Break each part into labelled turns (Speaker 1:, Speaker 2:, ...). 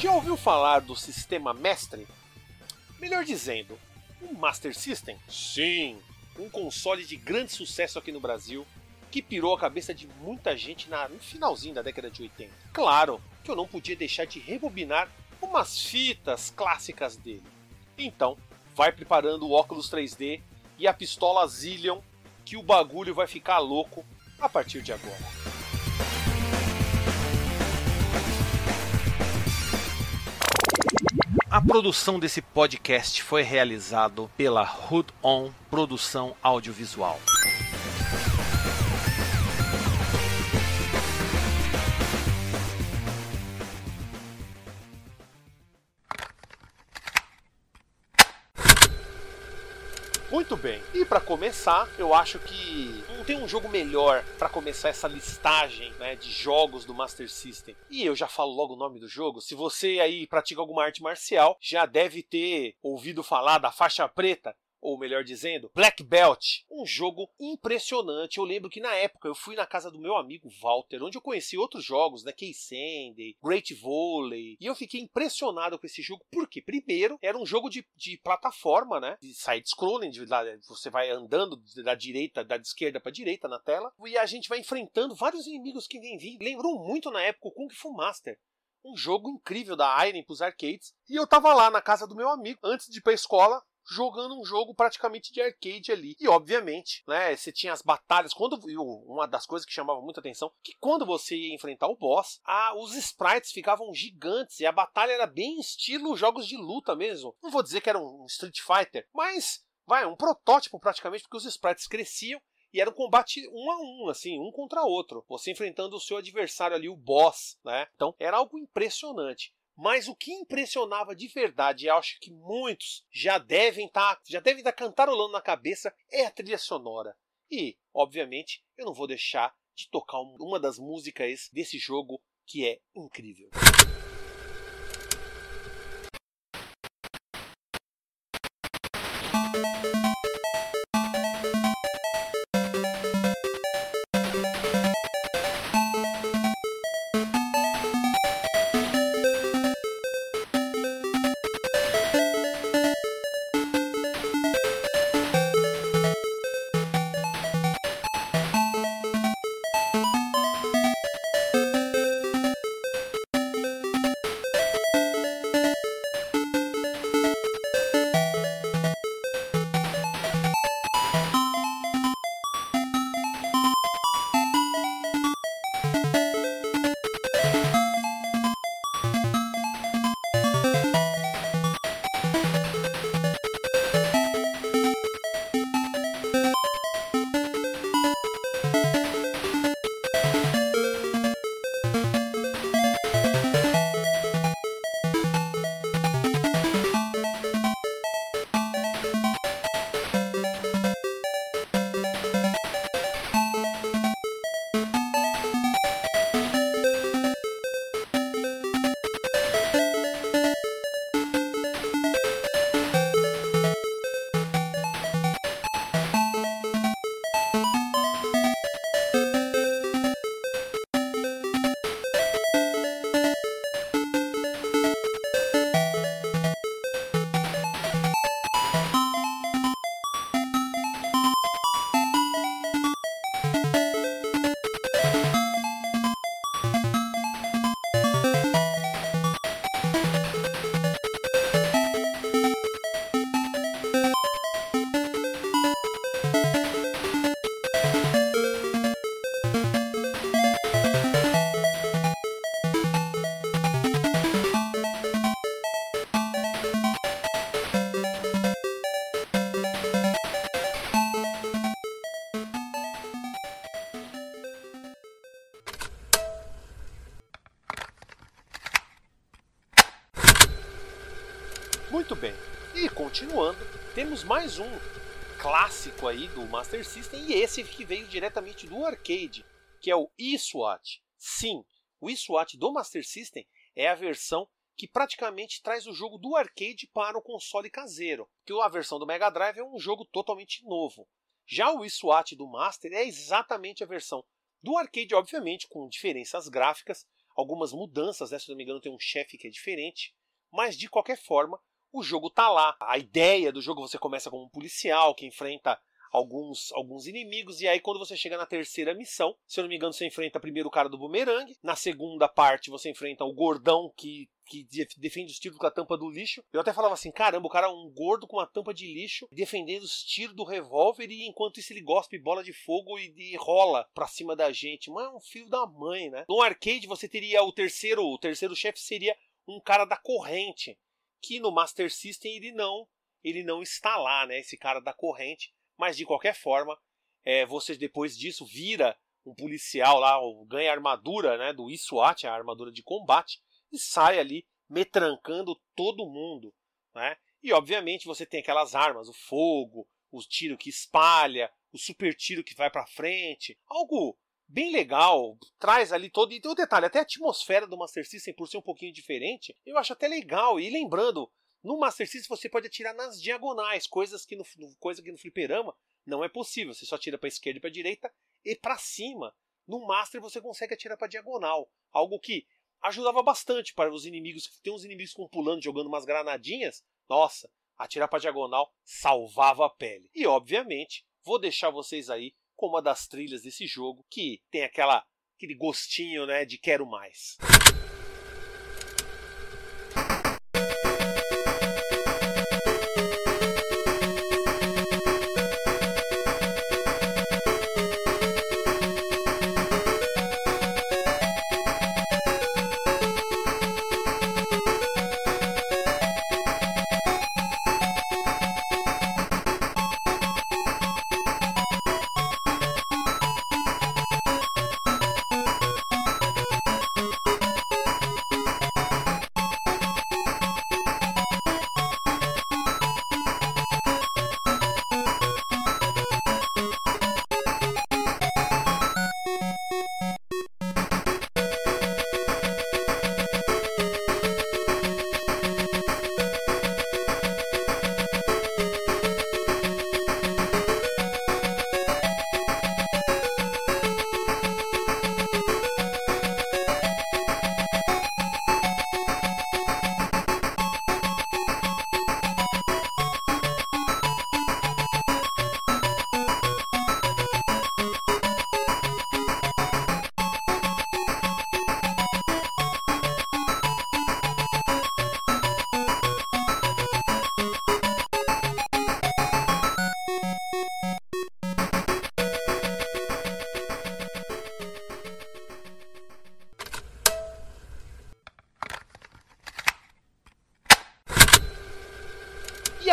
Speaker 1: Já ouviu falar do sistema mestre? Melhor dizendo, o Master System? Sim, um console de grande sucesso aqui no Brasil que pirou a cabeça de muita gente no finalzinho da década de 80. Claro que eu não podia deixar de rebobinar umas fitas clássicas dele. Então, vai preparando o óculos 3D e a pistola Zillion, que o bagulho vai ficar louco a partir de agora. A produção desse podcast foi realizado pela Hood On Produção Audiovisual. Muito bem. E para começar, eu acho que não tem um jogo melhor para começar essa listagem né, de jogos do Master System. E eu já falo logo o nome do jogo. Se você aí pratica alguma arte marcial, já deve ter ouvido falar da faixa preta ou melhor dizendo, Black Belt, um jogo impressionante. Eu lembro que na época eu fui na casa do meu amigo Walter, onde eu conheci outros jogos, né, Case Sandy, Great Volley, e eu fiquei impressionado com esse jogo, porque primeiro era um jogo de, de plataforma, né, de side-scrolling, você vai andando da direita, da esquerda para direita na tela, e a gente vai enfrentando vários inimigos que vêm vindo. Lembrou muito na época o Kung Fu Master um jogo incrível da Iron pros arcades. E eu tava lá na casa do meu amigo, antes de ir pra escola, jogando um jogo praticamente de arcade ali. E obviamente, né, você tinha as batalhas. Quando uma das coisas que chamava muita atenção, que quando você ia enfrentar o boss, a, os sprites ficavam gigantes e a batalha era bem estilo jogos de luta mesmo. Não vou dizer que era um Street Fighter, mas vai, um protótipo praticamente, porque os sprites cresciam e era um combate um a um, assim, um contra outro. Você enfrentando o seu adversário ali, o boss, né? Então era algo impressionante. Mas o que impressionava de verdade, e acho que muitos já devem estar, tá, já devem estar tá cantarolando na cabeça, é a trilha sonora. E, obviamente, eu não vou deixar de tocar uma das músicas desse jogo que é incrível. Muito bem. E continuando, temos mais um clássico aí do Master System e esse que veio diretamente do arcade, que é o eSWAT. Sim, o eSWAT do Master System é a versão que praticamente traz o jogo do arcade para o console caseiro, que a versão do Mega Drive é um jogo totalmente novo. Já o eSWAT do Master é exatamente a versão do arcade, obviamente, com diferenças gráficas, algumas mudanças, né? Se não me engano, tem um chefe que é diferente. Mas de qualquer forma, o jogo tá lá. A ideia do jogo você começa como um policial que enfrenta alguns, alguns inimigos, e aí quando você chega na terceira missão, se eu não me engano, você enfrenta primeiro o cara do bumerangue, na segunda parte você enfrenta o gordão que que defende os tiros com a tampa do lixo. Eu até falava assim: caramba, o cara é um gordo com uma tampa de lixo defendendo os tiros do revólver e enquanto isso ele gospe bola de fogo e, e rola pra cima da gente. Mas é um filho da mãe, né? No arcade você teria o terceiro, o terceiro chefe seria um cara da corrente, que no Master System ele não, ele não está lá, né? Esse cara da corrente. Mas de qualquer forma, é, você depois disso vira um policial lá, ganha a armadura né, do ISWAT, a armadura de combate, e sai ali metrancando todo mundo. Né? E obviamente você tem aquelas armas, o fogo, o tiro que espalha, o super tiro que vai para frente, algo bem legal, traz ali todo. E um detalhe, até a atmosfera do Master System, por ser um pouquinho diferente, eu acho até legal. E lembrando, no Master System você pode atirar nas diagonais, coisas que no, coisa que no fliperama não é possível. Você só atira para esquerda e para direita e para cima. No Master você consegue atirar para diagonal, algo que ajudava bastante para os inimigos. Tem uns inimigos com pulando, jogando umas granadinhas. Nossa, atirar para diagonal salvava a pele. E obviamente vou deixar vocês aí com uma das trilhas desse jogo que tem aquela aquele gostinho, né, de quero mais.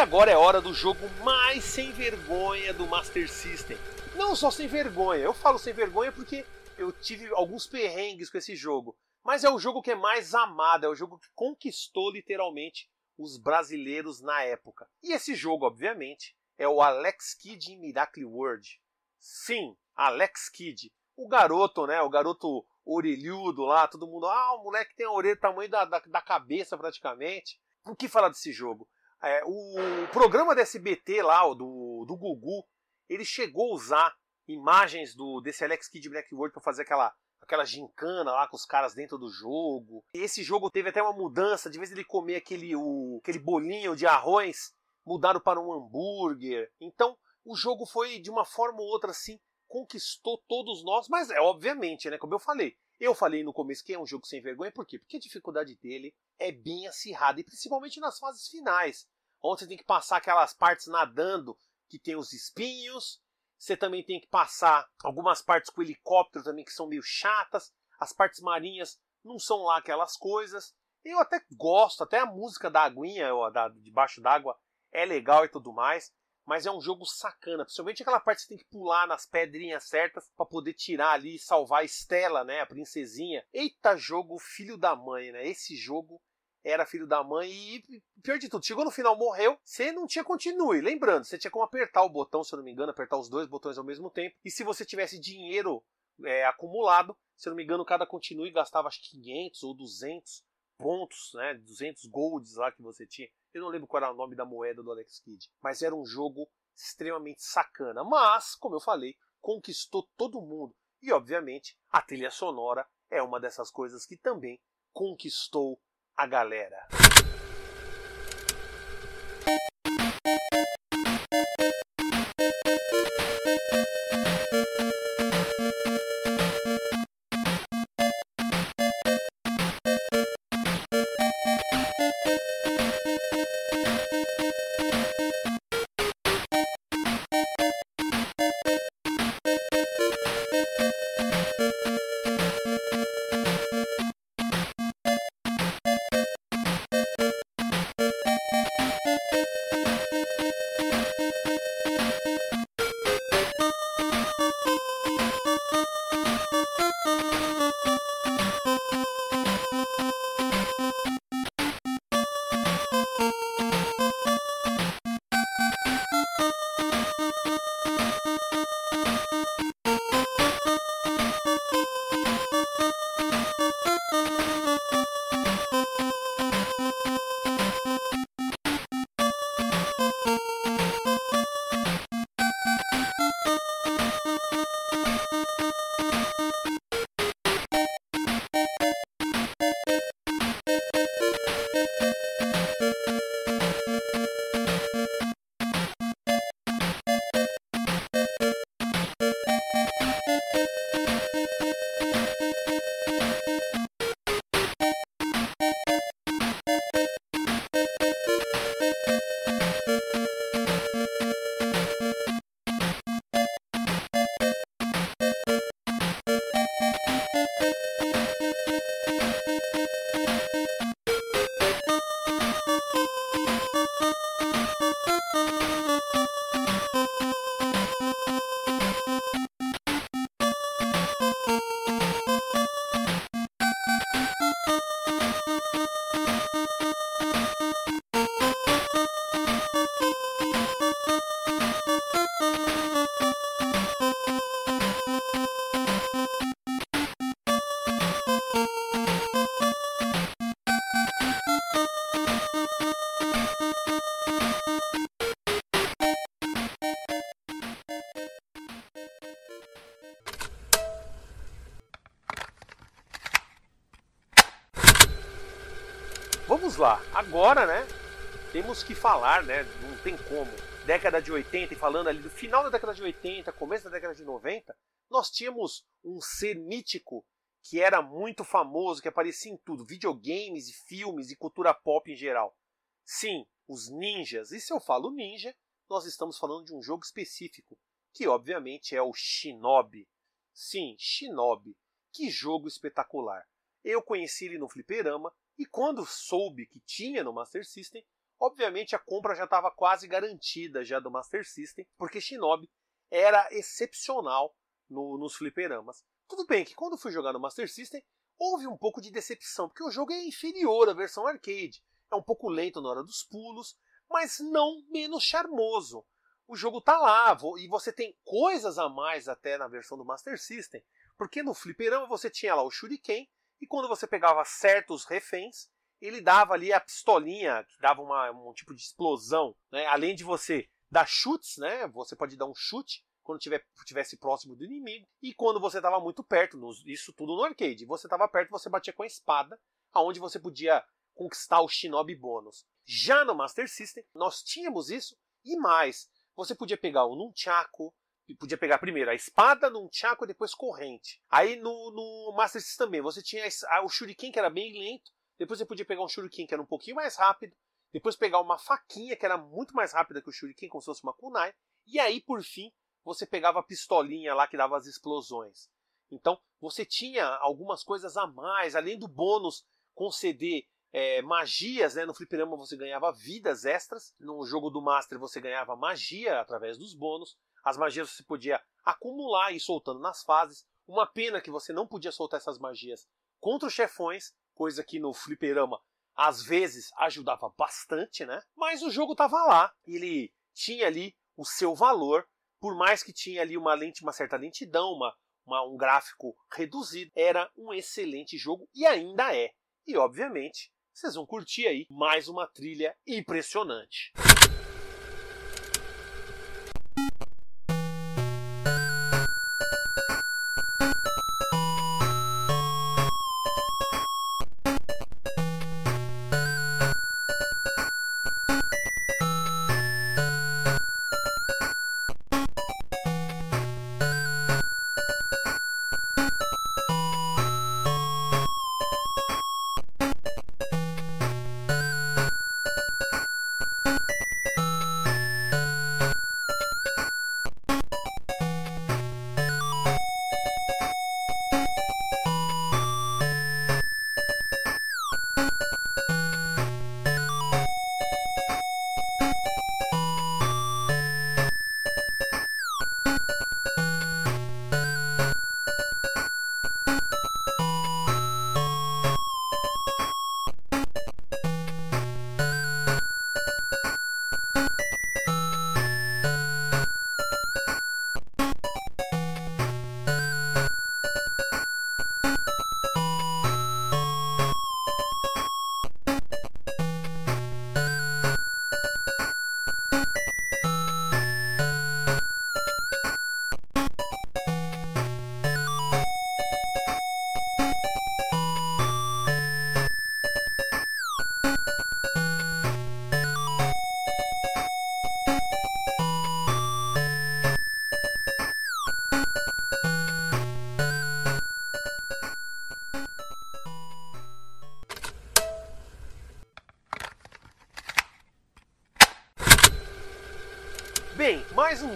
Speaker 1: Agora é hora do jogo mais sem vergonha do Master System. Não só sem vergonha, eu falo sem vergonha porque eu tive alguns perrengues com esse jogo. Mas é o jogo que é mais amado, é o jogo que conquistou literalmente os brasileiros na época. E esse jogo, obviamente, é o Alex Kidd em Miracle World. Sim, Alex Kidd. O garoto, né? O garoto orelhudo lá, todo mundo. Ah, o moleque tem a orelha do tamanho da, da, da cabeça praticamente. O que falar desse jogo? É, o programa da SBT lá, do, do Gugu, ele chegou a usar imagens do desse Alex Kidd Black World para fazer aquela aquela gincana lá com os caras dentro do jogo. E esse jogo teve até uma mudança, de vez ele comer aquele, o, aquele bolinho de arroz, mudaram para um hambúrguer. Então, o jogo foi de uma forma ou outra assim, conquistou todos nós, mas é obviamente, né, como eu falei, eu falei no começo que é um jogo sem vergonha, por quê? Porque a dificuldade dele é bem acirrada, e principalmente nas fases finais onde você tem que passar aquelas partes nadando que tem os espinhos. Você também tem que passar algumas partes com helicóptero também que são meio chatas. As partes marinhas não são lá aquelas coisas. Eu até gosto, até a música da aguinha, da, debaixo d'água, é legal e tudo mais. Mas é um jogo sacana, principalmente aquela parte que você tem que pular nas pedrinhas certas para poder tirar ali e salvar a Estela, né, a princesinha. Eita jogo filho da mãe, né? Esse jogo era filho da mãe e, pior de tudo, chegou no final, morreu, você não tinha continue. Lembrando, você tinha como apertar o botão, se eu não me engano, apertar os dois botões ao mesmo tempo. E se você tivesse dinheiro é, acumulado, se eu não me engano, cada continue gastava acho 500 ou 200 pontos, né, 200 golds lá que você tinha. Eu não lembro qual era o nome da moeda do Alex Kidd, mas era um jogo extremamente sacana. Mas, como eu falei, conquistou todo mundo. E, obviamente, a trilha sonora é uma dessas coisas que também conquistou a galera. Vamos lá, agora, né? Temos que falar, né? Não tem como. Década de 80 e falando ali do final da década de 80, começo da década de 90, nós tínhamos um ser mítico que era muito famoso, que aparecia em tudo, videogames e filmes e cultura pop em geral. Sim, os ninjas. E se eu falo ninja, nós estamos falando de um jogo específico, que obviamente é o Shinobi. Sim, Shinobi. Que jogo espetacular. Eu conheci ele no fliperama e quando soube que tinha no Master System, obviamente a compra já estava quase garantida já do Master System, porque Shinobi era excepcional no, nos fliperamas. Tudo bem que quando fui jogar no Master System, houve um pouco de decepção, porque o jogo é inferior à versão arcade. É um pouco lento na hora dos pulos, mas não menos charmoso. O jogo tá lá e você tem coisas a mais até na versão do Master System, porque no fliperama você tinha lá o Shuriken e quando você pegava certos reféns, ele dava ali a pistolinha, que dava uma, um tipo de explosão. Né? Além de você dar chutes, né? você pode dar um chute quando estivesse próximo do inimigo. E quando você estava muito perto, isso tudo no arcade, você estava perto, você batia com a espada, aonde você podia conquistar o Shinobi bônus. Já no Master System, nós tínhamos isso e mais. Você podia pegar o Nunchaku, podia pegar primeiro a espada, Nunchaku e depois corrente. Aí no, no Master System também, você tinha o Shuriken que era bem lento, depois você podia pegar um Shuriken que era um pouquinho mais rápido, depois pegar uma faquinha que era muito mais rápida que o Shuriken, como se fosse uma kunai, e aí por fim você pegava a pistolinha lá que dava as explosões. Então você tinha algumas coisas a mais, além do bônus conceder é, magias, né? No fliperama você ganhava vidas extras, no jogo do Master você ganhava magia através dos bônus. As magias você podia acumular e soltando nas fases. Uma pena que você não podia soltar essas magias contra os chefões, coisa que no fliperama às vezes ajudava bastante, né? Mas o jogo estava lá, ele tinha ali o seu valor, por mais que tinha ali uma lente, uma certa lentidão, uma, uma, um gráfico reduzido, era um excelente jogo e ainda é. E obviamente, vocês vão curtir aí mais uma trilha impressionante.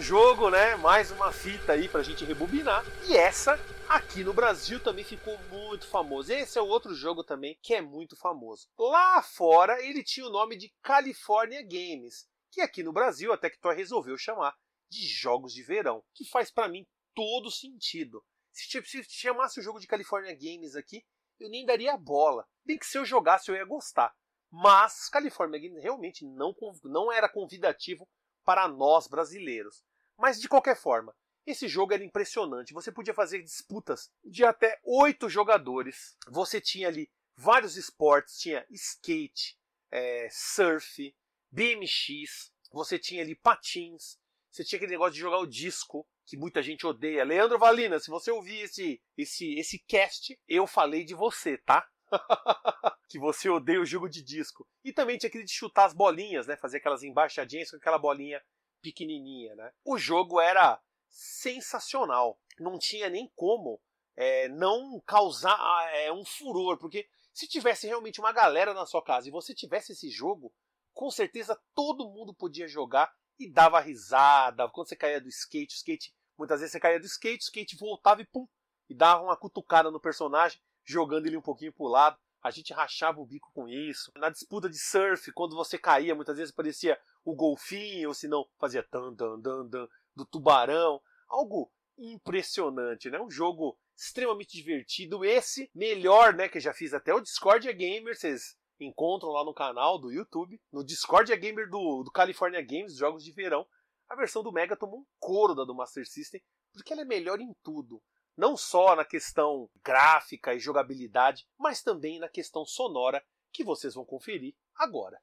Speaker 1: Jogo, né? Mais uma fita aí pra gente rebobinar. E essa aqui no Brasil também ficou muito famoso. Esse é outro jogo também que é muito famoso. Lá fora ele tinha o nome de California Games, que aqui no Brasil a Tectoy resolveu chamar de Jogos de Verão, que faz para mim todo sentido. Se, se chamasse o jogo de California Games aqui, eu nem daria bola. Bem que se eu jogasse eu ia gostar. Mas California Games realmente não, não era convidativo para nós brasileiros. Mas de qualquer forma, esse jogo era impressionante. Você podia fazer disputas de até oito jogadores. Você tinha ali vários esportes, tinha skate, é, surf, BMX. Você tinha ali patins. Você tinha aquele negócio de jogar o disco que muita gente odeia. Leandro Valina, se você ouvir esse esse esse cast, eu falei de você, tá? que você odeia o jogo de disco. E também tinha aquele de chutar as bolinhas, né? Fazer aquelas embaixadinhas com aquela bolinha pequenininha, né? O jogo era sensacional. Não tinha nem como é, não causar é, um furor, porque se tivesse realmente uma galera na sua casa e você tivesse esse jogo, com certeza todo mundo podia jogar e dava risada. Quando você caía do skate, skate, muitas vezes você caía do skate, o skate voltava e pum, e dava uma cutucada no personagem, jogando ele um pouquinho pro lado. A gente rachava o bico com isso. Na disputa de surf, quando você caía, muias vezes parecia o golfinho, ou se não, fazia tan, dan, dan, dan, do tubarão. Algo impressionante, né? Um jogo extremamente divertido. Esse, melhor, né? Que já fiz até o Discord Gamer, vocês encontram lá no canal do YouTube. No Discord Gamer do, do California Games, jogos de verão. A versão do Mega tomou um couro da do Master System, porque ela é melhor em tudo não só na questão gráfica e jogabilidade, mas também na questão sonora que vocês vão conferir agora.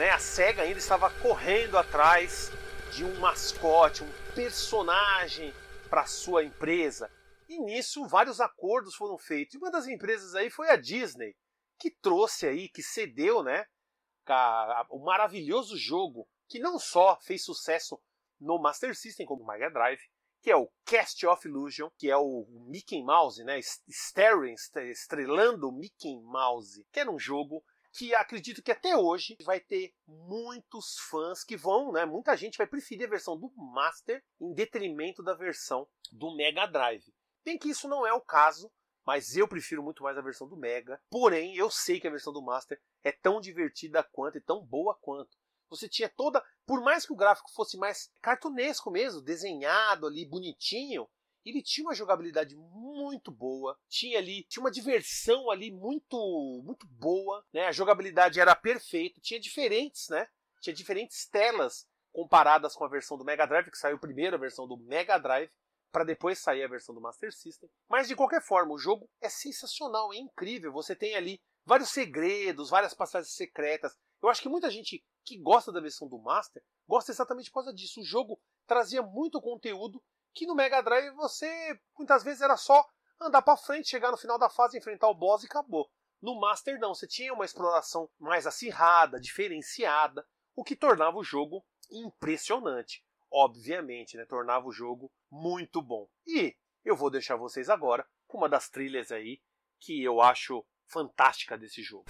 Speaker 1: Né, a SEGA ainda estava correndo atrás de um mascote, um personagem para sua empresa. E nisso vários acordos foram feitos. E uma das empresas aí foi a Disney, que trouxe aí, que cedeu, né, o maravilhoso jogo que não só fez sucesso no Master System como no Mega Drive, que é o Cast of Illusion, que é o Mickey Mouse, né, estrelando o Mickey Mouse, que era um jogo que acredito que até hoje vai ter muitos fãs que vão, né? Muita gente vai preferir a versão do Master em detrimento da versão do Mega Drive. Bem que isso não é o caso, mas eu prefiro muito mais a versão do Mega. Porém, eu sei que a versão do Master é tão divertida quanto e tão boa quanto. Você tinha toda, por mais que o gráfico fosse mais cartunesco mesmo, desenhado ali, bonitinho, ele tinha uma jogabilidade muito boa, tinha ali, tinha uma diversão ali muito, muito boa, né? A jogabilidade era perfeita, tinha diferentes, né? Tinha diferentes telas comparadas com a versão do Mega Drive, que saiu primeiro a versão do Mega Drive, para depois sair a versão do Master System. Mas de qualquer forma, o jogo é sensacional, é incrível. Você tem ali vários segredos, várias passagens secretas. Eu acho que muita gente que gosta da versão do Master gosta exatamente por causa disso. O jogo trazia muito conteúdo que no Mega Drive você muitas vezes era só andar para frente, chegar no final da fase, enfrentar o boss e acabou. No Master não, você tinha uma exploração mais acirrada, diferenciada, o que tornava o jogo impressionante. Obviamente, né, tornava o jogo muito bom. E eu vou deixar vocês agora com uma das trilhas aí que eu acho fantástica desse jogo.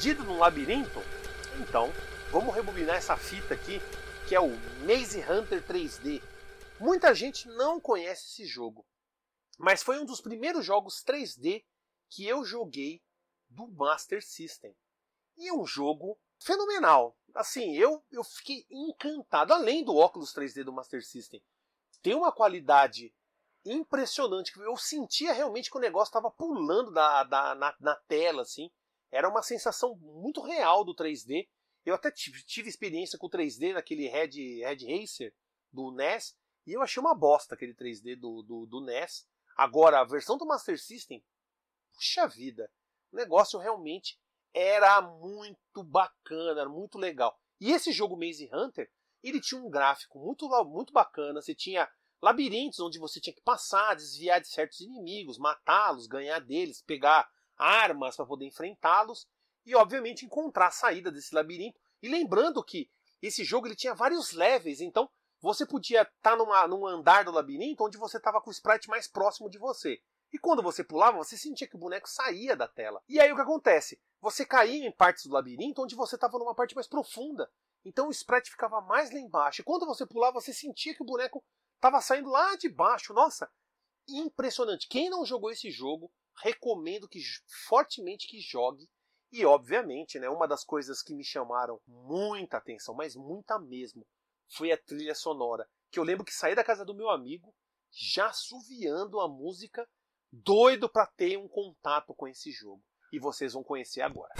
Speaker 1: Perdido no labirinto? Então, vamos rebobinar essa fita aqui, que é o Maze Hunter 3D. Muita gente não conhece esse jogo, mas foi um dos primeiros jogos 3D que eu joguei do Master System. E é um jogo fenomenal. Assim, eu, eu fiquei encantado. Além do óculos 3D do Master System, tem uma qualidade impressionante. Eu sentia realmente que o negócio estava pulando da, da, na, na tela, assim. Era uma sensação muito real do 3D. Eu até tive, experiência com o 3D naquele Red, Red Racer do NES e eu achei uma bosta aquele 3D do, do, do NES. Agora, a versão do Master System, puxa vida, o negócio realmente era muito bacana, era muito legal. E esse jogo Maze Hunter, ele tinha um gráfico muito, muito bacana. Você tinha labirintos onde você tinha que passar, desviar de certos inimigos, matá-los, ganhar deles, pegar armas para poder enfrentá-los e, obviamente, encontrar a saída desse labirinto. E lembrando que esse jogo ele tinha vários levels, então você podia estar tá num andar do labirinto onde você estava com o sprite mais próximo de você. E quando você pulava, você sentia que o boneco saía da tela. E aí o que acontece? Você caía em partes do labirinto onde você estava numa parte mais profunda. Então o sprite ficava mais lá embaixo. E quando você pulava, você sentia que o boneco estava saindo lá de baixo. Nossa, impressionante. Quem não jogou esse jogo, recomendo que fortemente que jogue. E obviamente, né, uma das coisas que me chamaram muita atenção, mas muita mesmo, foi a trilha sonora. Que eu lembro que saí da casa do meu amigo já assoviando a música, doido para ter um contato com esse jogo. E vocês vão conhecer agora.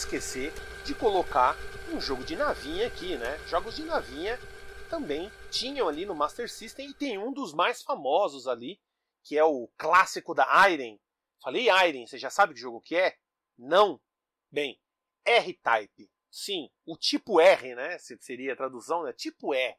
Speaker 1: Esquecer de colocar um jogo de navinha aqui, né? Jogos de navinha também tinham ali no Master System e tem um dos mais famosos ali, que é o clássico da Iron. Falei Iron, você já sabe que jogo que é? Não. Bem, R-Type. Sim, o tipo R, né? Seria a tradução, né? Tipo R.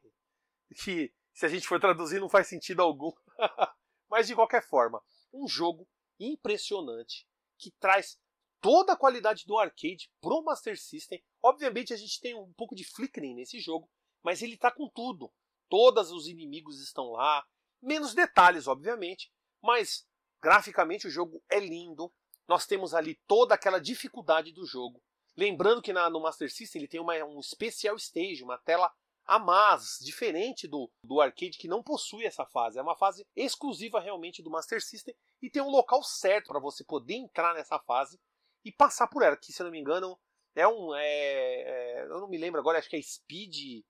Speaker 1: Que se a gente for traduzir não faz sentido algum. Mas de qualquer forma, um jogo impressionante que traz toda a qualidade do arcade pro Master System. Obviamente a gente tem um pouco de flickering nesse jogo, mas ele está com tudo. Todos os inimigos estão lá, menos detalhes, obviamente, mas graficamente o jogo é lindo. Nós temos ali toda aquela dificuldade do jogo. Lembrando que na, no Master System ele tem uma, um Special Stage, uma tela a mais, diferente do, do arcade que não possui essa fase. É uma fase exclusiva realmente do Master System e tem um local certo para você poder entrar nessa fase e passar por ela. Que se eu não me engano é um, é, é, eu não me lembro agora, acho que é Speed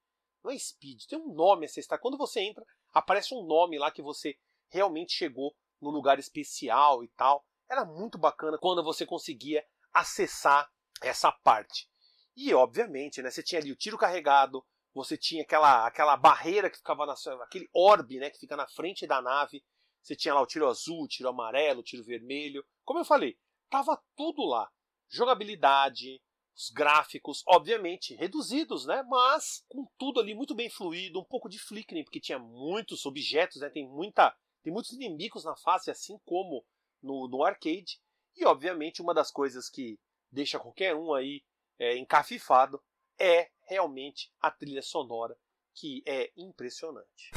Speaker 1: não é speed, tem um nome essa está. Quando você entra, aparece um nome lá que você realmente chegou no lugar especial e tal. Era muito bacana quando você conseguia acessar essa parte. E obviamente, né, você tinha ali o tiro carregado, você tinha aquela, aquela barreira que ficava na aquele orbe, né, que fica na frente da nave. Você tinha lá o tiro azul, o tiro amarelo, o tiro vermelho. Como eu falei, tava tudo lá. Jogabilidade, os gráficos, obviamente, reduzidos, né? Mas com tudo ali muito bem fluido, um pouco de flickering, porque tinha muitos objetos, né? Tem muita, tem muitos inimigos na fase, assim como no, no arcade. E obviamente uma das coisas que deixa qualquer um aí é, encafifado é realmente a trilha sonora, que é impressionante.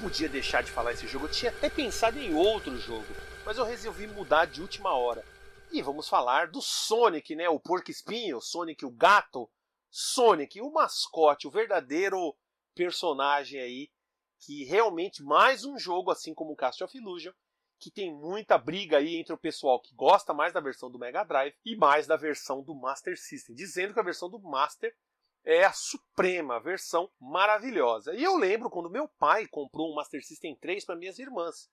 Speaker 1: Podia deixar de falar esse jogo. Eu tinha até pensado em outro jogo, mas eu resolvi mudar de última hora. E vamos falar do Sonic, né? O porco espinho, Sonic o gato, Sonic, o mascote, o verdadeiro personagem aí que realmente mais um jogo assim como o Cast of Illusion que tem muita briga aí entre o pessoal que gosta mais da versão do Mega Drive e mais da versão do Master System, dizendo que a versão do Master é a suprema versão maravilhosa. E eu lembro quando meu pai comprou um Master System 3 para minhas irmãs,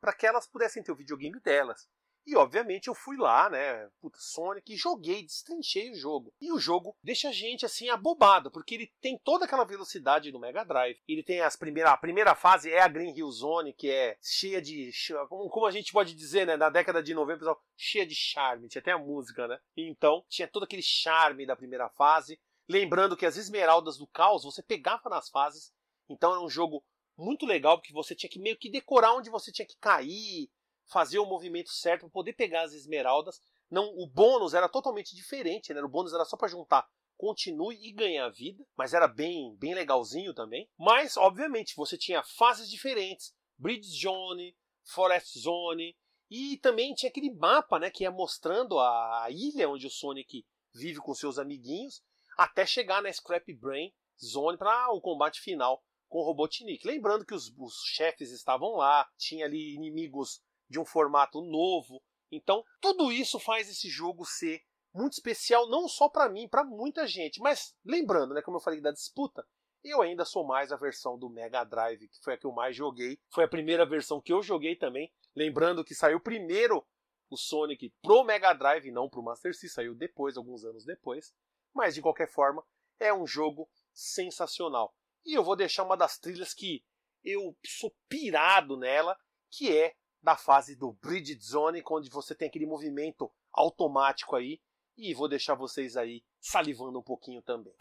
Speaker 1: para que elas pudessem ter o videogame delas. E obviamente eu fui lá, né, puta, Sonic, e joguei, destrinchei o jogo. E o jogo deixa a gente assim abobado, porque ele tem toda aquela velocidade do Mega Drive. Ele tem as primeiras, a primeira fase é a Green Hill Zone, que é cheia de, como a gente pode dizer, né, na década de 90, pessoal, cheia de charme, tinha até a música, né? Então, tinha todo aquele charme da primeira fase. Lembrando que as esmeraldas do caos você pegava nas fases, então era um jogo muito legal porque você tinha que meio que decorar onde você tinha que cair, fazer o movimento certo para poder pegar as esmeraldas. Não, o bônus era totalmente diferente, né? O bônus era só para juntar continue e ganhar vida, mas era bem, bem legalzinho também. Mas, obviamente, você tinha fases diferentes, Bridge Zone, Forest Zone, e também tinha aquele mapa, né, que ia mostrando a ilha onde o Sonic vive com seus amiguinhos, até chegar na Scrap Brain Zone para o combate final com o Robotnik. Lembrando que os, os chefes estavam lá, tinha ali inimigos de um formato novo. Então, tudo isso faz esse jogo ser muito especial não só para mim, para muita gente. Mas lembrando, né, como eu falei da disputa, eu ainda sou mais a versão do Mega Drive, que foi a que eu mais joguei. Foi a primeira versão que eu joguei também. Lembrando que saiu primeiro o Sonic pro Mega Drive, não pro Master System, saiu depois, alguns anos depois. Mas de qualquer forma, é um jogo sensacional. E eu vou deixar uma das trilhas que eu sou pirado nela, que é da fase do Bridge Zone, onde você tem aquele movimento automático aí. E vou deixar vocês aí salivando um pouquinho também.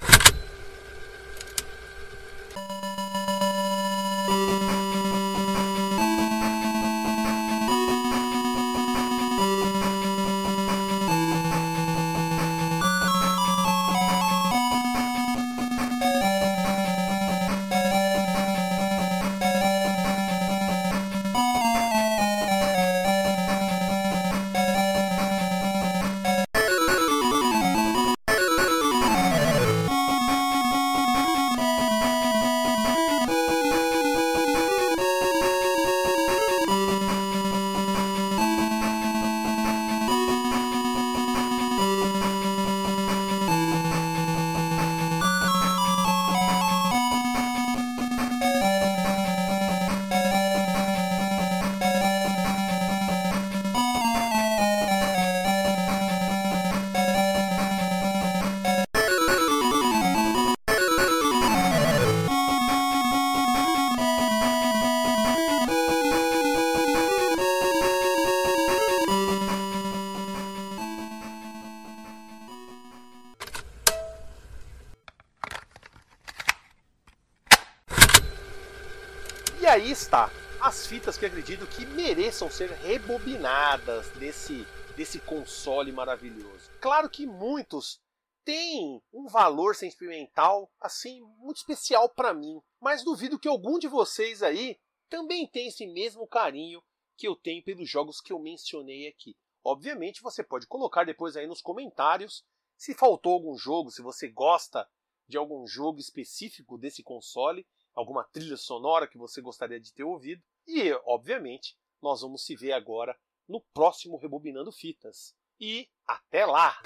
Speaker 1: As fitas que acredito que mereçam ser rebobinadas desse, desse console maravilhoso. Claro que muitos têm um valor sentimental assim muito especial para mim, mas duvido que algum de vocês aí também tenha esse mesmo carinho que eu tenho pelos jogos que eu mencionei aqui. Obviamente você pode colocar depois aí nos comentários se faltou algum jogo, se você gosta de algum jogo específico desse console alguma trilha sonora que você gostaria de ter ouvido. E, obviamente, nós vamos se ver agora no próximo Rebobinando Fitas. E até lá!